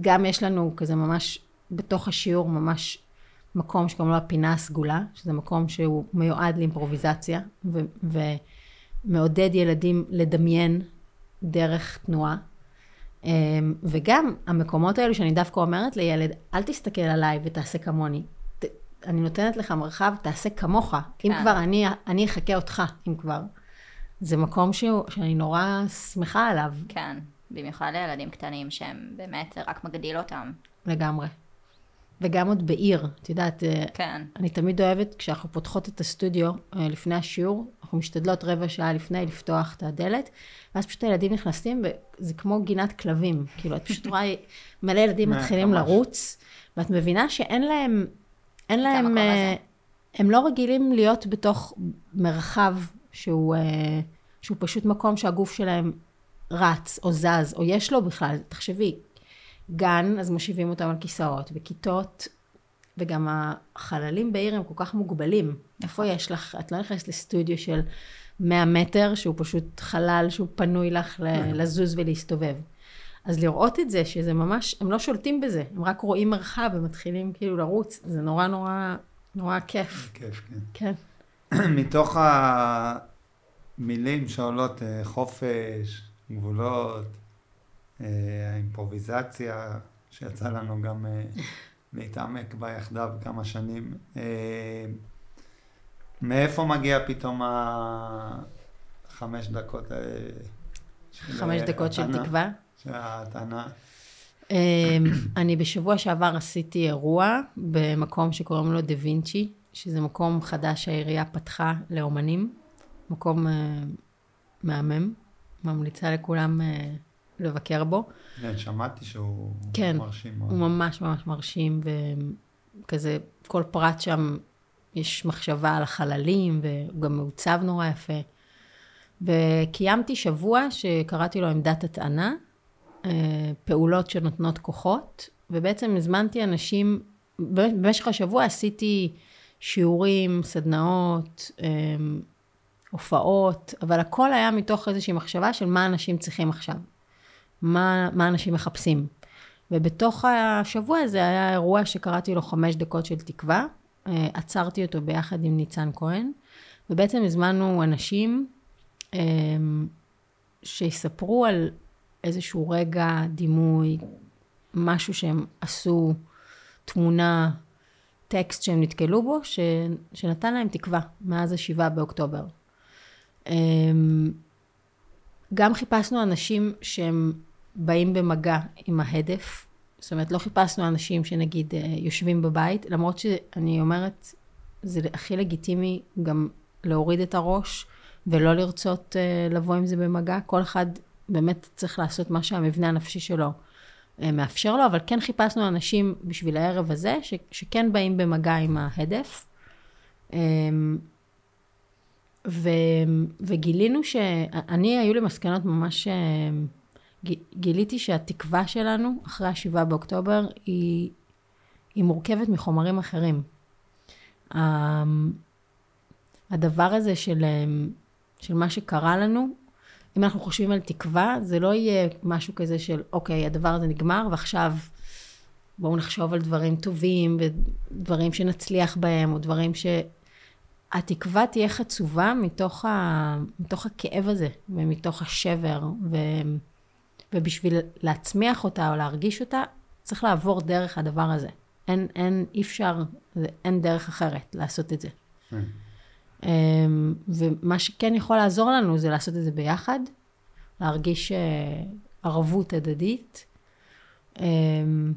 גם יש לנו כזה ממש, בתוך השיעור ממש מקום שקוראים לו הפינה הסגולה, שזה מקום שהוא מיועד לאימפרוביזציה, ו, ומעודד ילדים לדמיין דרך תנועה. אמ, וגם המקומות האלו שאני דווקא אומרת לילד, אל תסתכל עליי ותעשה כמוני. אני נותנת לך מרחב, תעשה כמוך. אם כן. כבר, אני, אני אחקה אותך, אם כבר. זה מקום שהוא, שאני נורא שמחה עליו, כן, במיוחד לילדים קטנים שהם באמת, זה רק מגדיל אותם. לגמרי. וגם עוד בעיר, את יודעת, אה, כן, אני תמיד אוהבת, כשאנחנו פותחות את הסטודיו אה, לפני השיעור, אנחנו משתדלות רבע שעה לפני לפתוח את הדלת, ואז פשוט הילדים נכנסים, וזה כמו גינת כלבים. כאילו, את פשוט רואה מלא ילדים. מתחילים לרוץ, ואת מבינה שאין להם, אין להם, אה. הם לא רגילים להיות בתוך מרחב שהוא, אה, שהוא פשוט מקום שהגוף שלהם רץ, או זז, או יש לו בכלל, תחשבי, גן, אז מושיבים אותם על כיסאות, בכיתות, וגם החללים בעיר הם כל כך מוגבלים. איפה יש לך, את לא נכנסת לסטודיו של 100 מטר, שהוא פשוט חלל שהוא פנוי לך ל- לזוז ולהסתובב. אז לראות את זה, שזה ממש, הם לא שולטים בזה, הם רק רואים מרחב ומתחילים כאילו לרוץ, זה נורא נורא, נורא כיף. כיף, כן. כן. מתוך המילים שעולות אה, חופש, גבולות, אה, האימפרוביזציה, שיצא לנו גם אה, להתעמק בה יחדיו כמה שנים, מאיפה מגיע פתאום החמש דקות חמש דקות של? תקווה. של ההטענה. אמ, אני בשבוע שעבר עשיתי אירוע במקום שקוראים לו דה וינצ'י, שזה מקום חדש שהעירייה פתחה לאומנים, מקום אה, מהמם, ממליצה לכולם אה, לבקר בו. כן, שמעתי שהוא כן, מרשים מאוד. הוא ממש ממש מרשים, וכזה, כל פרט שם יש מחשבה על החללים, והוא גם מעוצב נורא יפה. וקיימתי שבוע שקראתי לו עמדת הטענה, פעולות שנותנות כוחות, ובעצם הזמנתי אנשים, במשך השבוע עשיתי שיעורים, סדנאות, אה, הופעות, אבל הכל היה מתוך איזושהי מחשבה של מה אנשים צריכים עכשיו, מה, מה אנשים מחפשים. ובתוך השבוע הזה היה אירוע שקראתי לו חמש דקות של תקווה, אה, עצרתי אותו ביחד עם ניצן כהן, ובעצם הזמנו אנשים אה, שיספרו על איזשהו רגע, דימוי, משהו שהם עשו, תמונה, טקסט שהם נתקלו בו, ש, שנתן להם תקווה מאז השבעה באוקטובר. אמ, גם חיפשנו אנשים שהם באים במגע עם ההדף, זאת אומרת, לא חיפשנו אנשים שנגיד אה, יושבים בבית, למרות שאני אומרת, זה הכי לגיטימי גם להוריד את הראש ולא לרצות אה, לבוא עם זה במגע. כל אחד באמת צריך לעשות מה שהמבנה הנפשי שלו אה, מאפשר לו, אבל כן חיפשנו אנשים בשביל הערב הזה, ש, שכן באים במגע עם ההדף. אמ, ו, וגילינו ש... אני, היו לי מסקנות ממש... אה, גיליתי שהתקווה שלנו, אחרי השבעה באוקטובר, היא, היא מורכבת מחומרים אחרים. ה- הדבר הזה של, אמ, של מה שקרה לנו, אם אנחנו חושבים על תקווה, זה לא יהיה משהו כזה של, אוקיי, הדבר הזה נגמר, ועכשיו בואו נחשוב על דברים טובים, ודברים שנצליח בהם, או דברים ש... התקווה תהיה חצובה מתוך, ה... מתוך הכאב הזה, ומתוך השבר, ו... ובשביל להצמיח אותה או להרגיש אותה, צריך לעבור דרך הדבר הזה. אין, אין, אי אפשר, אין דרך אחרת לעשות את זה. אמ, ומה שכן יכול לעזור לנו זה לעשות את זה ביחד, להרגיש אה, ערבות הדדית, אמ,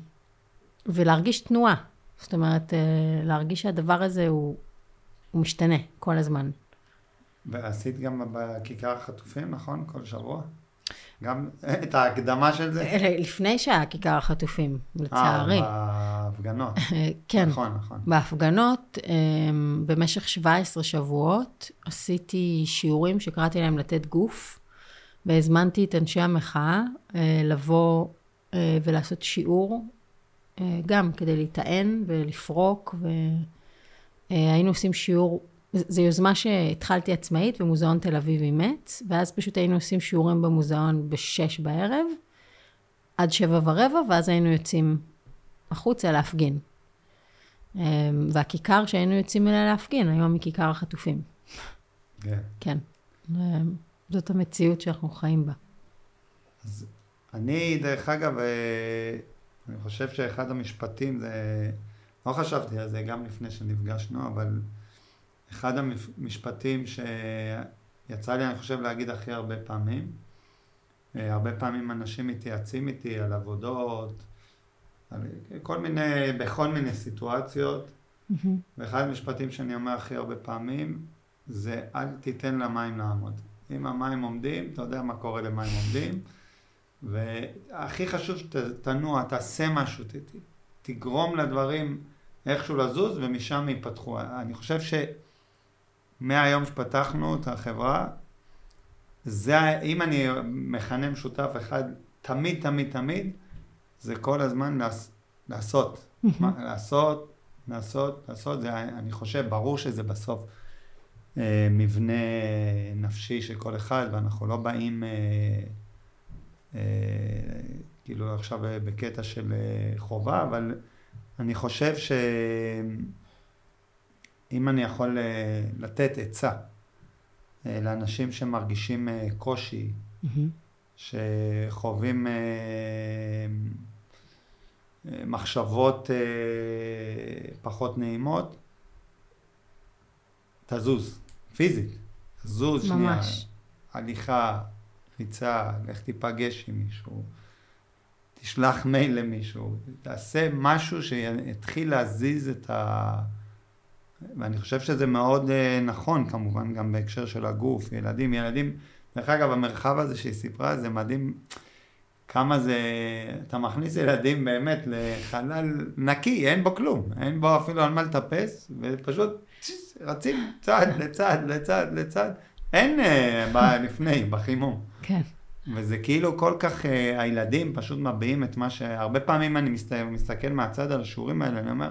ולהרגיש תנועה. זאת אומרת, אה, להרגיש שהדבר הזה הוא, הוא משתנה כל הזמן. ועשית גם בכיכר החטופים, נכון? כל שבוע? גם את ההקדמה של זה? לפני שהיה כיכר החטופים, לצערי. אה, בהפגנות. כן. נכון, נכון. בהפגנות, אמ, במשך 17 שבועות, עשיתי שיעורים שקראתי להם לתת גוף, והזמנתי את אנשי המחאה אה, לבוא אה, ולעשות שיעור, אה, גם כדי להיטען ולפרוק, והיינו עושים שיעור, זו יוזמה שהתחלתי עצמאית במוזיאון תל אביב אימץ, ואז פשוט היינו עושים שיעורים במוזיאון בשש בערב, עד שבע ורבע, ואז היינו יוצאים החוצה להפגין. אמ, והכיכר שהיינו יוצאים אליה להפגין, היום היא כיכר החטופים. כן. כן. אמ, זאת המציאות שאנחנו חיים בה. אז אני, דרך אגב, אה, אני חושב שאחד המשפטים זה, לא חשבתי על זה גם לפני שנפגשנו, אבל אחד המשפטים שיצא לי, אני חושב, להגיד הכי הרבה פעמים, אה, הרבה פעמים אנשים מתייעצים איתי על עבודות, על כל מיני, בכל מיני סיטואציות, ואחד המשפטים שאני אומר הכי הרבה פעמים, זה אל תיתן למים לעמוד. אם המים עומדים, אתה יודע מה קורה למים עומדים, והכי חשוב שתנוע, תעשה משהו, ת, תגרום לדברים איכשהו לזוז ומשם ייפתחו. אני חושב שמהיום שפתחנו את החברה, זה, אם אני מכנה משותף אחד, תמיד, תמיד, תמיד, זה כל הזמן לעש, לעשות. מה, לעשות, לעשות, לעשות, זה, אני חושב, ברור שזה בסוף אה, מבנה נפשי של כל אחד, ואנחנו לא באים אה, אה, כאילו עכשיו בקטע של אה, חובה, אבל אני חושב שאם אני יכול אה, לתת עצה אה, לאנשים שמרגישים אה, קושי, שחווים מחשבות פחות נעימות, תזוז, פיזית, תזוז שנייה, ממש. הליכה, ריצה, לך תיפגש עם מישהו, תשלח מייל למישהו, תעשה משהו שיתחיל להזיז את ה... ואני חושב שזה מאוד נכון, כמובן, גם בהקשר של הגוף, ילדים, ילדים, דרך אגב, המרחב הזה שהיא סיפרה, זה מדהים כמה זה, אתה מכניס ילדים באמת לחלל נקי, אין בו כלום, אין בו אפילו על מה לטפס, ופשוט רצים צעד לצד, לצד, לצד, אין uh, לפני, בחימום. כן. וזה כאילו כל כך, uh, הילדים פשוט מביעים את מה ש... הרבה פעמים אני מסת... מסתכל מהצד על השיעורים האלה, אני אומר,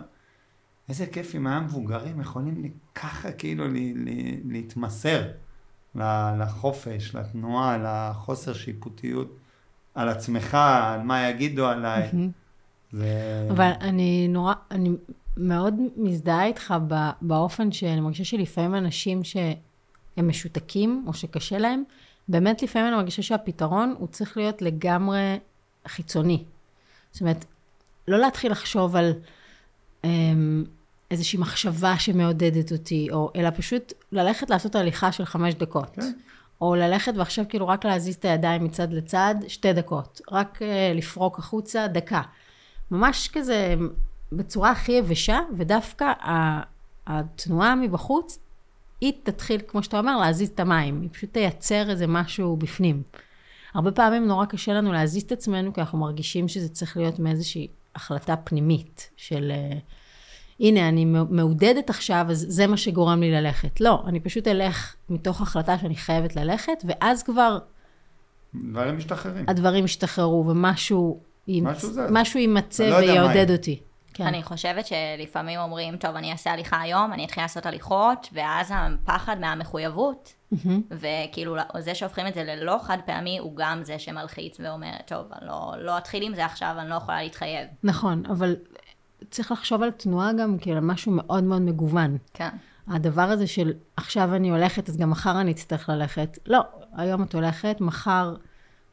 איזה כיף אם היה מבוגרים יכולים לי ככה כאילו לי, לי, להתמסר לחופש, לתנועה, לחוסר שיפוטיות, על עצמך, על מה יגידו עליי. זה... אבל אני נורא, אני מאוד מזדהה איתך באופן שאני מרגישה שלפעמים אנשים שהם משותקים, או שקשה להם, באמת לפעמים אני מרגישה שהפתרון הוא צריך להיות לגמרי חיצוני. זאת אומרת, לא להתחיל לחשוב על אמ, איזושהי מחשבה שמעודדת אותי, או, אלא פשוט ללכת לעשות הליכה של חמש דקות. כן. או ללכת ועכשיו כאילו רק להזיז את הידיים מצד לצד, שתי דקות. רק uh, לפרוק החוצה, דקה. ממש כזה בצורה הכי יבשה, ודווקא התנועה מבחוץ, היא תתחיל, כמו שאתה אומר, להזיז את המים. היא פשוט תייצר איזה משהו בפנים. הרבה פעמים נורא קשה לנו להזיז את עצמנו, כי אנחנו מרגישים שזה צריך להיות מאיזושהי החלטה פנימית של... Uh, הנה, אני מעודדת עכשיו, אז זה מה שגורם לי ללכת. לא, אני פשוט אלך מתוך החלטה שאני חייבת ללכת, ואז כבר... דברים משתחררים. הדברים ישתחררו, ומשהו... משהו זה. משהו יימצא לא ויעודד אותי. כן. אני חושבת שלפעמים אומרים, טוב, אני אעשה הליכה היום, אני אתחיל לעשות הליכות, ואז הפחד מהמחויבות, מהמם. וכאילו זה שהופכים את זה ללא חד פעמי, הוא גם זה שמלחיץ ואומר, טוב, אני לא, לא אתחיל עם זה עכשיו, אני לא יכולה להתחייב. נכון, אבל צריך לחשוב על תנועה גם כעל משהו מאוד מאוד מגוון. כן. הדבר הזה של עכשיו אני הולכת, אז גם מחר אני אצטרך ללכת. לא, היום את הולכת, מחר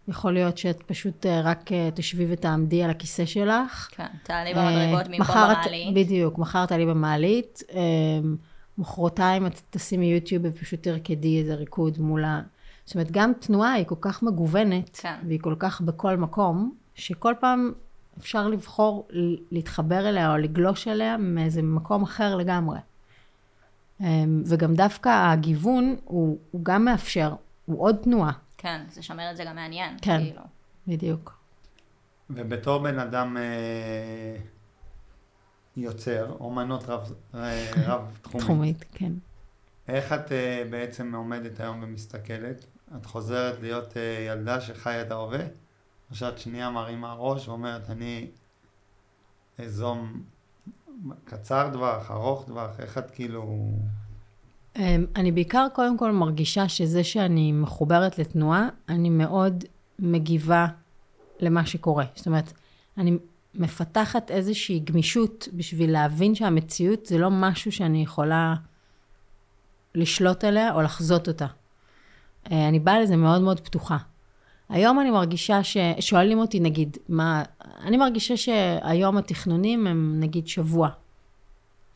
יכול להיות שאת פשוט אה, רק אה, תשבי ותעמדי על הכיסא שלך. כן, תעלי במדרגות אה, במקום מחר את- במעלית. בדיוק, מחר תעלי במעלית. מחרתיים את תשימי יוטיוב ופשוט תרקדי איזה ריקוד מול ה... זאת אומרת, גם תנועה היא כל כך מגוונת, כן. והיא כל כך בכל מקום, שכל פעם אפשר לבחור להתחבר אליה או לגלוש אליה מאיזה מקום אחר לגמרי. אה, וגם דווקא הגיוון הוא, הוא גם מאפשר, הוא עוד תנועה, כן, זה שומר את זה גם מעניין. כן. כאילו. בדיוק. ובתור בן אדם אה, יוצר, אומנות רב, אה, רב תחומית, תחומית, כן. איך את אה, בעצם עומדת היום ומסתכלת? את חוזרת להיות אה, ילדה שחיה את ההווה? שאת שנייה מרימה ראש ואומרת, אני אזום קצר טווח, ארוך טווח, איך את כאילו... אמ, אני בעיקר קודם כל מרגישה שזה שאני מחוברת לתנועה, אני מאוד מגיבה למה שקורה. זאת אומרת, אני מפתחת איזושהי גמישות בשביל להבין שהמציאות זה לא משהו שאני יכולה לשלוט עליה או לחזות אותה. אה, אני באה לזה מאוד מאוד פתוחה. היום אני מרגישה ש... שואלים אותי, נגיד, מה... אני מרגישה שהיום התכנונים הם נגיד שבוע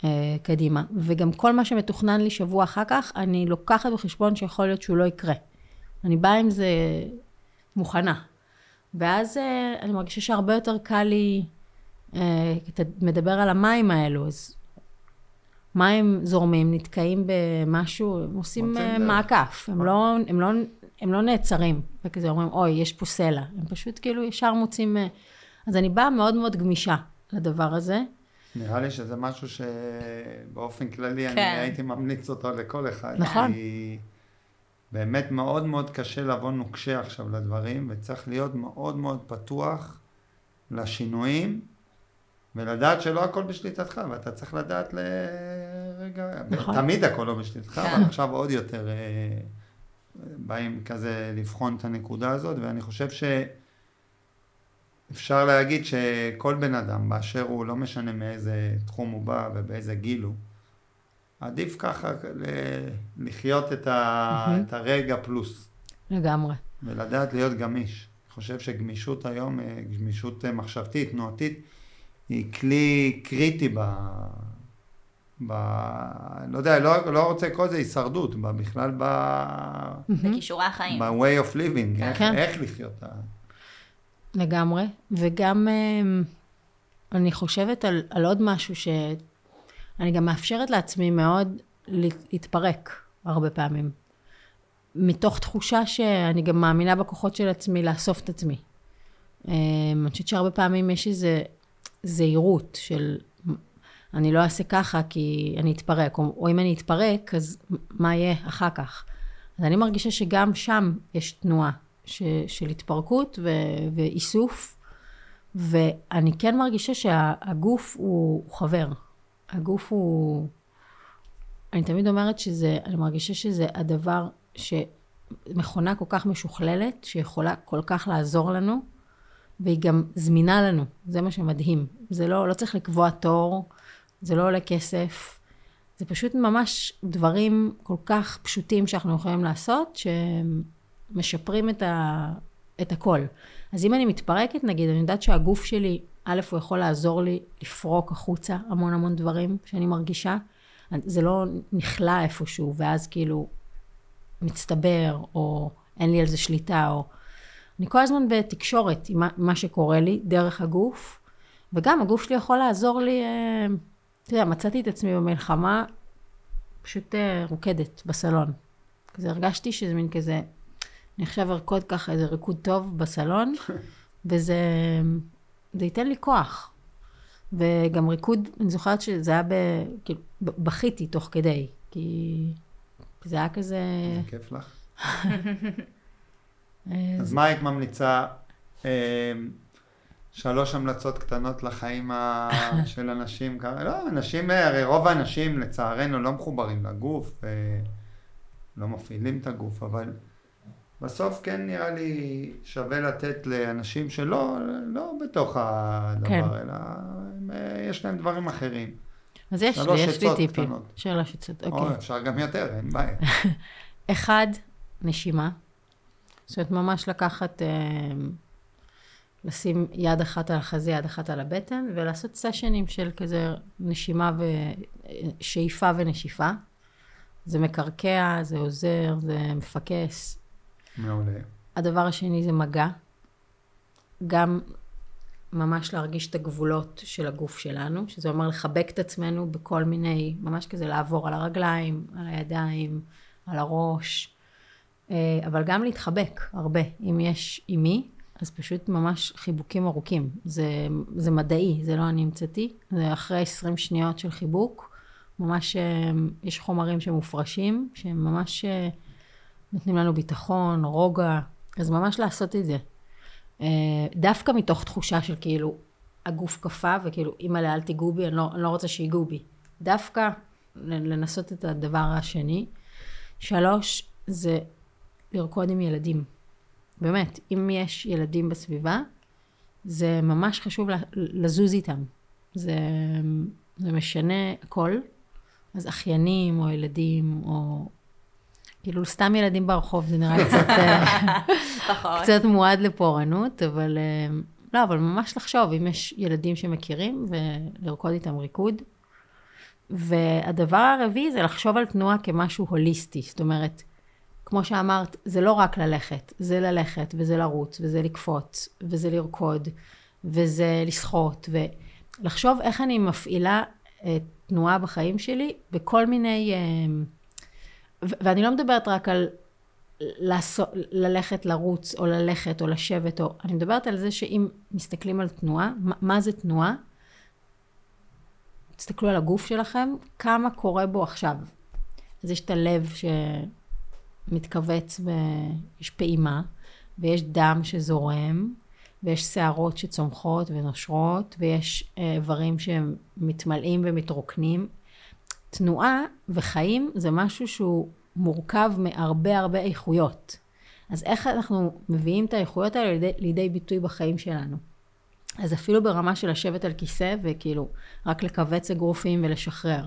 אה, קדימה. וגם כל מה שמתוכנן לי שבוע אחר כך, אני לוקחת בחשבון שיכול להיות שהוא לא יקרה. אני באה עם זה מוכנה. ואז אה, אני מרגישה שהרבה יותר קל לי, אה, אתה מדבר על המים האלו, אז מים זורמים, נתקעים במשהו, הם עושים אה. מעקף, הם לא, הם, לא, הם לא נעצרים, וכזה אומרים, אוי, יש פה סלע. הם פשוט כאילו ישר מוצאים... אה, אז אני באה מאוד מאוד גמישה לדבר הזה. נראה לי שזה משהו שבאופן כללי אני כן. הייתי ממליץ אותו לכל אחד. נכון. כי באמת מאוד מאוד קשה לבוא נוקשה עכשיו לדברים, וצריך להיות מאוד מאוד פתוח לשינויים, ולדעת שלא הכל בשליטתך, ואתה צריך לדעת לרגע, נכון. תמיד הכל לא בשליטתך, כן. אבל עכשיו עוד יותר אה, באים כזה לבחון את הנקודה הזאת, ואני חושב ש... אפשר להגיד שכל בן אדם באשר הוא, לא משנה מאיזה תחום הוא בא ובאיזה גיל הוא, עדיף ככה לחיות את, ה... מהמם. את הרגע פלוס, לגמרי. ולדעת להיות גמיש. אני חושב שגמישות היום, אה, גמישות אה, מחשבתית, תנועתית, היא כלי קריטי ב... ב... לא יודע, לא, לא רוצה לקרוא לזה הישרדות, ב... בכלל ב... בכישורי החיים. ב-way of living, איך, כן. איך לחיות. לגמרי, וגם אמ, אני חושבת על, על עוד משהו שאני גם מאפשרת לעצמי מאוד להת- להתפרק הרבה פעמים. מתוך תחושה שאני גם מאמינה בכוחות של עצמי לאסוף את עצמי. אמ, אני חושבת שהרבה פעמים יש איזו זהירות של אני לא אעשה ככה כי אני אתפרק, או, או אם אני אתפרק, אז מה יהיה אחר כך? אז אני מרגישה שגם שם יש תנועה ש, של התפרקות ו, ואיסוף, ואני כן מרגישה שהגוף הוא, הוא חבר. הגוף הוא... אני תמיד אומרת שזה, אני מרגישה שזה הדבר שמכונה כל כך משוכללת, שיכולה כל כך לעזור לנו, והיא גם זמינה לנו, זה מה שמדהים. זה לא, לא צריך לקבוע תור, זה לא עולה כסף, זה פשוט ממש דברים כל כך פשוטים שאנחנו יכולים לעשות, שמשפרים את, ה, את הכל. אז אם אני מתפרקת, נגיד, אני יודעת שהגוף שלי, א', הוא יכול לעזור לי לפרוק החוצה המון המון דברים שאני מרגישה. זה לא נכלא איפשהו, ואז כאילו מצטבר, או אין לי על זה שליטה, או... אני כל הזמן בתקשורת עם מה, שקורה לי, דרך הגוף, וגם הגוף שלי יכול לעזור לי, אה, אתה יודע, מצאתי את עצמי במלחמה פשוט אה, רוקדת בסלון. כזה הרגשתי שזה מין כזה, אני עכשיו ארקוד ככה איזה ריקוד טוב בסלון, וזה זה ייתן לי כוח. וגם ריקוד, אני זוכרת שזה היה ב... כאילו, בכיתי תוך כדי, כי זה היה כזה... זה כיף לך? אז מה היית ממליצה אה, שלוש המלצות קטנות לחיים ה... של אנשים, לא, אנשים, הרי רוב האנשים לצערנו לא מחוברים לגוף, אה, לא מפעילים את הגוף, אבל בסוף כן נראה לי שווה לתת לאנשים שלא לא בתוך הדבר, כן. אלא הם, אה, יש להם דברים אחרים. אז יש לי, יש לי טיפים. קטנות. שלוש עצות, או אוקיי. אפשר גם יותר, אין בעיה. אחד, נשימה. זאת אומרת, ממש לקחת, אה, לשים יד אחת על החזה, יד אחת על הבטן, ולעשות סשנים של כזה נשימה ושאיפה ונשיפה. זה מקרקע, זה עוזר, זה מפקס. מעולה. הדבר השני זה מגע. גם ממש להרגיש את הגבולות של הגוף שלנו, שזה אומר לחבק את עצמנו בכל מיני, ממש כזה לעבור על הרגליים, על הידיים, על הראש, אה, אבל גם להתחבק הרבה. אם יש עם מי, אז פשוט ממש חיבוקים ארוכים. זה, זה מדעי, זה לא אני המצאתי. זה אחרי 20 שניות של חיבוק, ממש אה, יש חומרים שמופרשים, שהם ממש אה, נותנים לנו ביטחון, רוגע, אז ממש לעשות את זה. אה, דווקא מתוך תחושה של כאילו, הגוף קפא, וכאילו, אימא'לה, אל תיגעו בי, אני לא, אני לא רוצה שיגעו בי. דווקא לנסות את הדבר השני. שלוש, זה לרקוד עם ילדים. באמת, אם יש ילדים בסביבה, זה ממש חשוב לזוז איתם. זה, זה משנה הכל. אז אחיינים, או ילדים, או... כאילו, סתם ילדים ברחוב, זה נראה קצת... אה, פחות. קצת מועד לפורענות, אבל אה, לא, אבל ממש לחשוב אם יש ילדים שמכירים ולרקוד איתם ריקוד. והדבר הרביעי זה לחשוב על תנועה כמשהו הוליסטי, זאת אומרת, כמו שאמרת, זה לא רק ללכת, זה ללכת וזה לרוץ וזה לקפוץ וזה לרקוד וזה לשחות ולחשוב איך אני מפעילה אה, תנועה בחיים שלי בכל מיני, אה, ואני לא מדברת רק על לעשות, ללכת לרוץ, או ללכת, או לשבת, או... אני מדברת על זה שאם מסתכלים על תנועה, מה, זה תנועה? תסתכלו על הגוף שלכם, כמה קורה בו עכשיו. אז יש את הלב שמתכווץ ויש פעימה, ויש דם שזורם, ויש שערות שצומחות ונושרות, ויש אה, איברים שמתמלאים ומתרוקנים. תנועה וחיים זה משהו שהוא מורכב מהרבה הרבה איכויות. אז איך אנחנו מביאים את האיכויות האלה לידי, לידי ביטוי בחיים שלנו? אז אפילו ברמה של לשבת על כיסא וכאילו רק לכווץ אגרופים ולשחרר.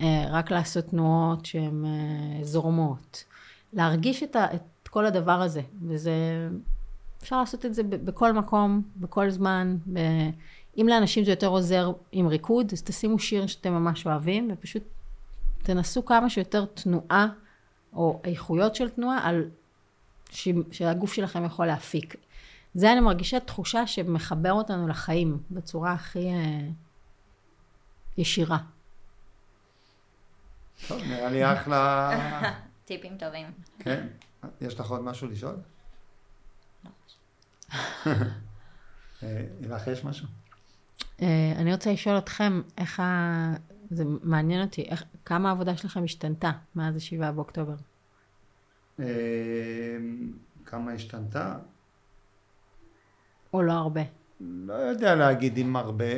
אה, רק לעשות תנועות שהן אה, זורמות. להרגיש את, ה, את כל הדבר הזה. וזה, אפשר לעשות את זה בכל מקום, בכל זמן. ב, אם לאנשים זה יותר עוזר עם ריקוד, אז תשימו שיר שאתם ממש אוהבים, ופשוט תנסו כמה שיותר תנועה, או איכויות של תנועה, על ש, שהגוף שלכם יכול להפיק. זה אני מרגישה תחושה שמחבר אותנו לחיים בצורה הכי אה, ישירה. טוב, נראה לי אחלה... טיפים טובים. כן. יש לך עוד משהו לשאול? אה, לך יש משהו? אה, אני רוצה לשאול אתכם, איך ה... זה מעניין אותי, איך, כמה העבודה שלכם השתנתה מאז ה-7 באוקטובר? אה, כמה השתנתה? או לא הרבה? לא יודע להגיד אם הרבה.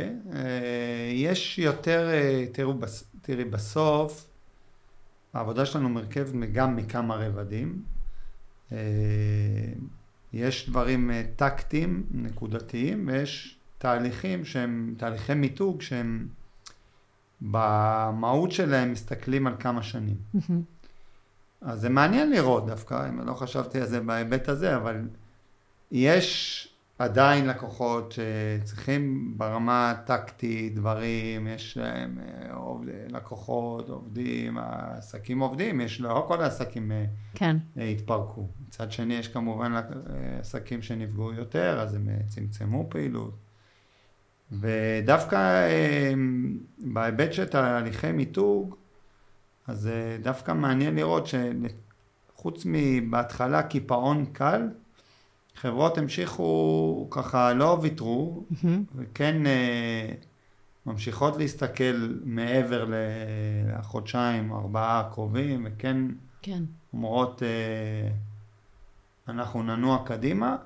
יש יותר, תראו, תראי, בסוף העבודה שלנו מורכבת גם מכמה רבדים. אה, יש דברים אה, טקטיים, נקודתיים, ויש תהליכים שהם תהליכי מיתוג שהם במהות שלהם מסתכלים על כמה שנים. אז זה מעניין לראות דווקא, אם לא חשבתי על זה בהיבט הזה, אבל יש עדיין לקוחות שצריכים ברמה הטקטית דברים, יש להם אה, עובד, לקוחות, עובדים, העסקים עובדים, יש לא כל העסקים אה, כן. אה, התפרקו. מצד שני יש כמובן אה, עסקים שנפגעו יותר, אז הם אה, צמצמו פעילות. ודווקא אה, בהיבט של תהליכי מיתוג, אז אה, דווקא מעניין לראות שחוץ מבהתחלה קיפאון קל, חברות המשיכו ככה, לא ויתרו, וכן אה, ממשיכות להסתכל מעבר לחודשיים, ארבעה הקרובים, וכן כן. אומרות, אה, אנחנו ננוע קדימה,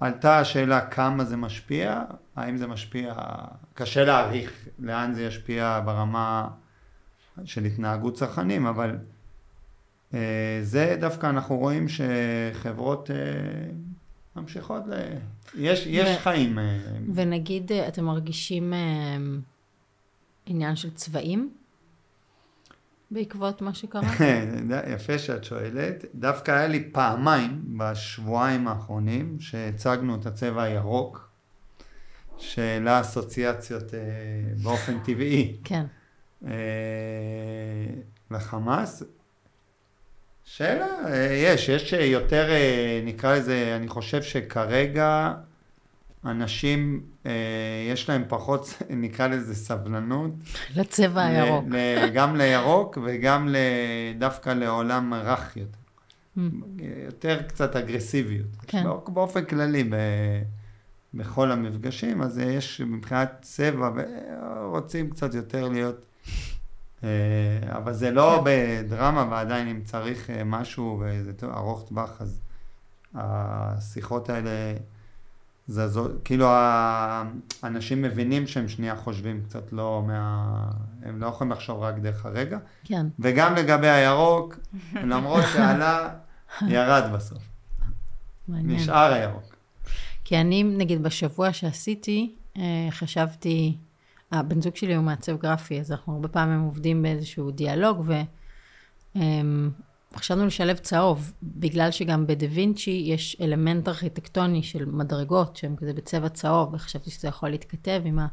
עלתה השאלה כמה זה משפיע, האם זה משפיע, קשה להעריך לאן זה ישפיע ברמה של התנהגות צרכנים, אבל אה, זה דווקא אנחנו רואים שחברות אה, ממשיכות ל... יש, יש ו- חיים. אה, ונגיד, אה, אתם מרגישים אה, עניין של צבעים? בעקבות מה שקרה? יפה שאת שואלת. דווקא היה לי פעמיים בשבועיים האחרונים שהצגנו את הצבע הירוק, שהעלה אסוציאציות אה, באופן טבעי כן. אה, לחמאס. שאלה, אה, יש, יש יותר, אה, נקרא לזה, אני חושב שכרגע אנשים, אה, יש להם פחות, נקרא לזה סבלנות. לצבע הירוק. ל, ל, גם לירוק וגם ל, דווקא לעולם רך יותר. Mm. יותר קצת אגרסיביות. כן. בא- באופן כללי ב, בכל המפגשים, אז יש מבחינת צבע, רוצים קצת יותר להיות... אה, אבל זה לא בדרמה, ועדיין אם צריך אה, משהו וזה ארוך טווח, אז השיחות האלה זזות, כאילו האנשים מבינים שהם שנייה חושבים קצת לא מה... הם לא יכולים לחשוב רק דרך הרגע. כן. וגם לגבי הירוק, למרות שעלה, ירד בסוף. מעניין. נשאר הירוק. כי אני, נגיד, בשבוע שעשיתי, אה, חשבתי, הבן זוג שלי הוא מעצב גרפי, אז אנחנו הרבה פעמים עובדים באיזשהו דיאלוג, וחשבנו לשלב צהוב, בגלל שגם בדה וינצ'י יש אלמנט ארכיטקטוני של מדרגות, שהן כזה בצבע צהוב, וחשבתי שזה יכול להתכתב עם ה...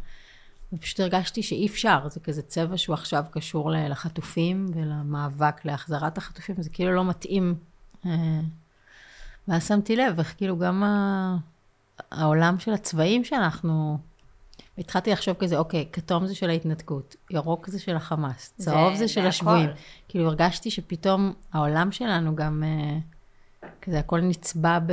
ופשוט הרגשתי שאי אפשר, זה כזה צבע שהוא עכשיו קשור לחטופים ולמאבק להחזרת החטופים, זה כאילו לא מתאים. אה, ואז שמתי לב איך כאילו גם. העולם של הצבעים שאנחנו... התחלתי לחשוב כזה, אוקיי, כתום זה של ההתנתקות, ירוק זה של החמאס, צהוב זה זה של. השבויים. כאילו הרגשתי שפתאום העולם שלנו גם, אה, כזה הכל נצבע ב...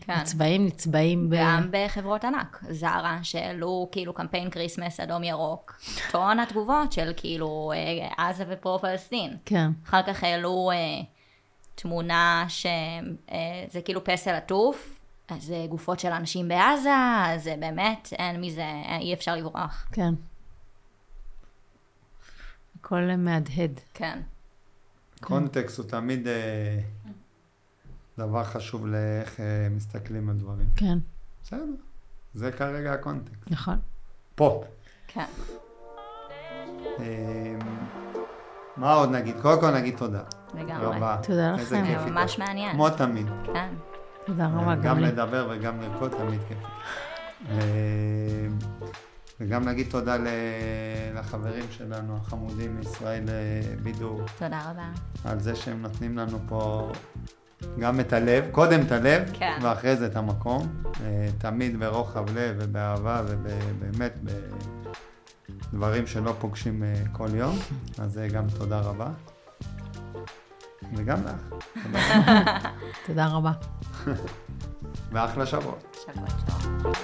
כן. הצבעים נצבעים ב... גם בחברות ענק, Zara, שהעלו כאילו קמפיין Christmas אדום ירוק, טון התגובות של כאילו אה, עזה ופה פלסטין. כן, אחר כך העלו אה, תמונה שזה אה, כאילו פסל עטוף, אז זה גופות של אנשים בעזה, אז זה באמת, אין מזה, אה, אי אפשר לברוח. כן. הכל מהדהד. כן. קונטקסט הוא תמיד אה, דבר חשוב לאיך אה, מסתכלים על דברים. כן, בסדר, זה כרגע הקונטקסט. נכון. פה. כן. אה, מה עוד נגיד? קודם כל נגיד תודה. לגמרי. תודה איזה לכם. כיף זה איתך. ממש מעניין. כמו תמיד. כן. תודה רבה, אה, גם. לדבר וגם לרקוד תמיד כיף. אה, וגם להגיד תודה לחברים שלנו החמודים מישראל אה, בידור, תודה רבה. על זה שהם נותנים לנו פה גם את הלב, קודם את הלב, כן. ואחרי זה את המקום. תמיד ברוחב לב ובאהבה ובאמת בדברים שלא פוגשים כל יום, אז גם תודה רבה. וגם לך, תודה רבה. ואחלה שבוע. שבוע טוב.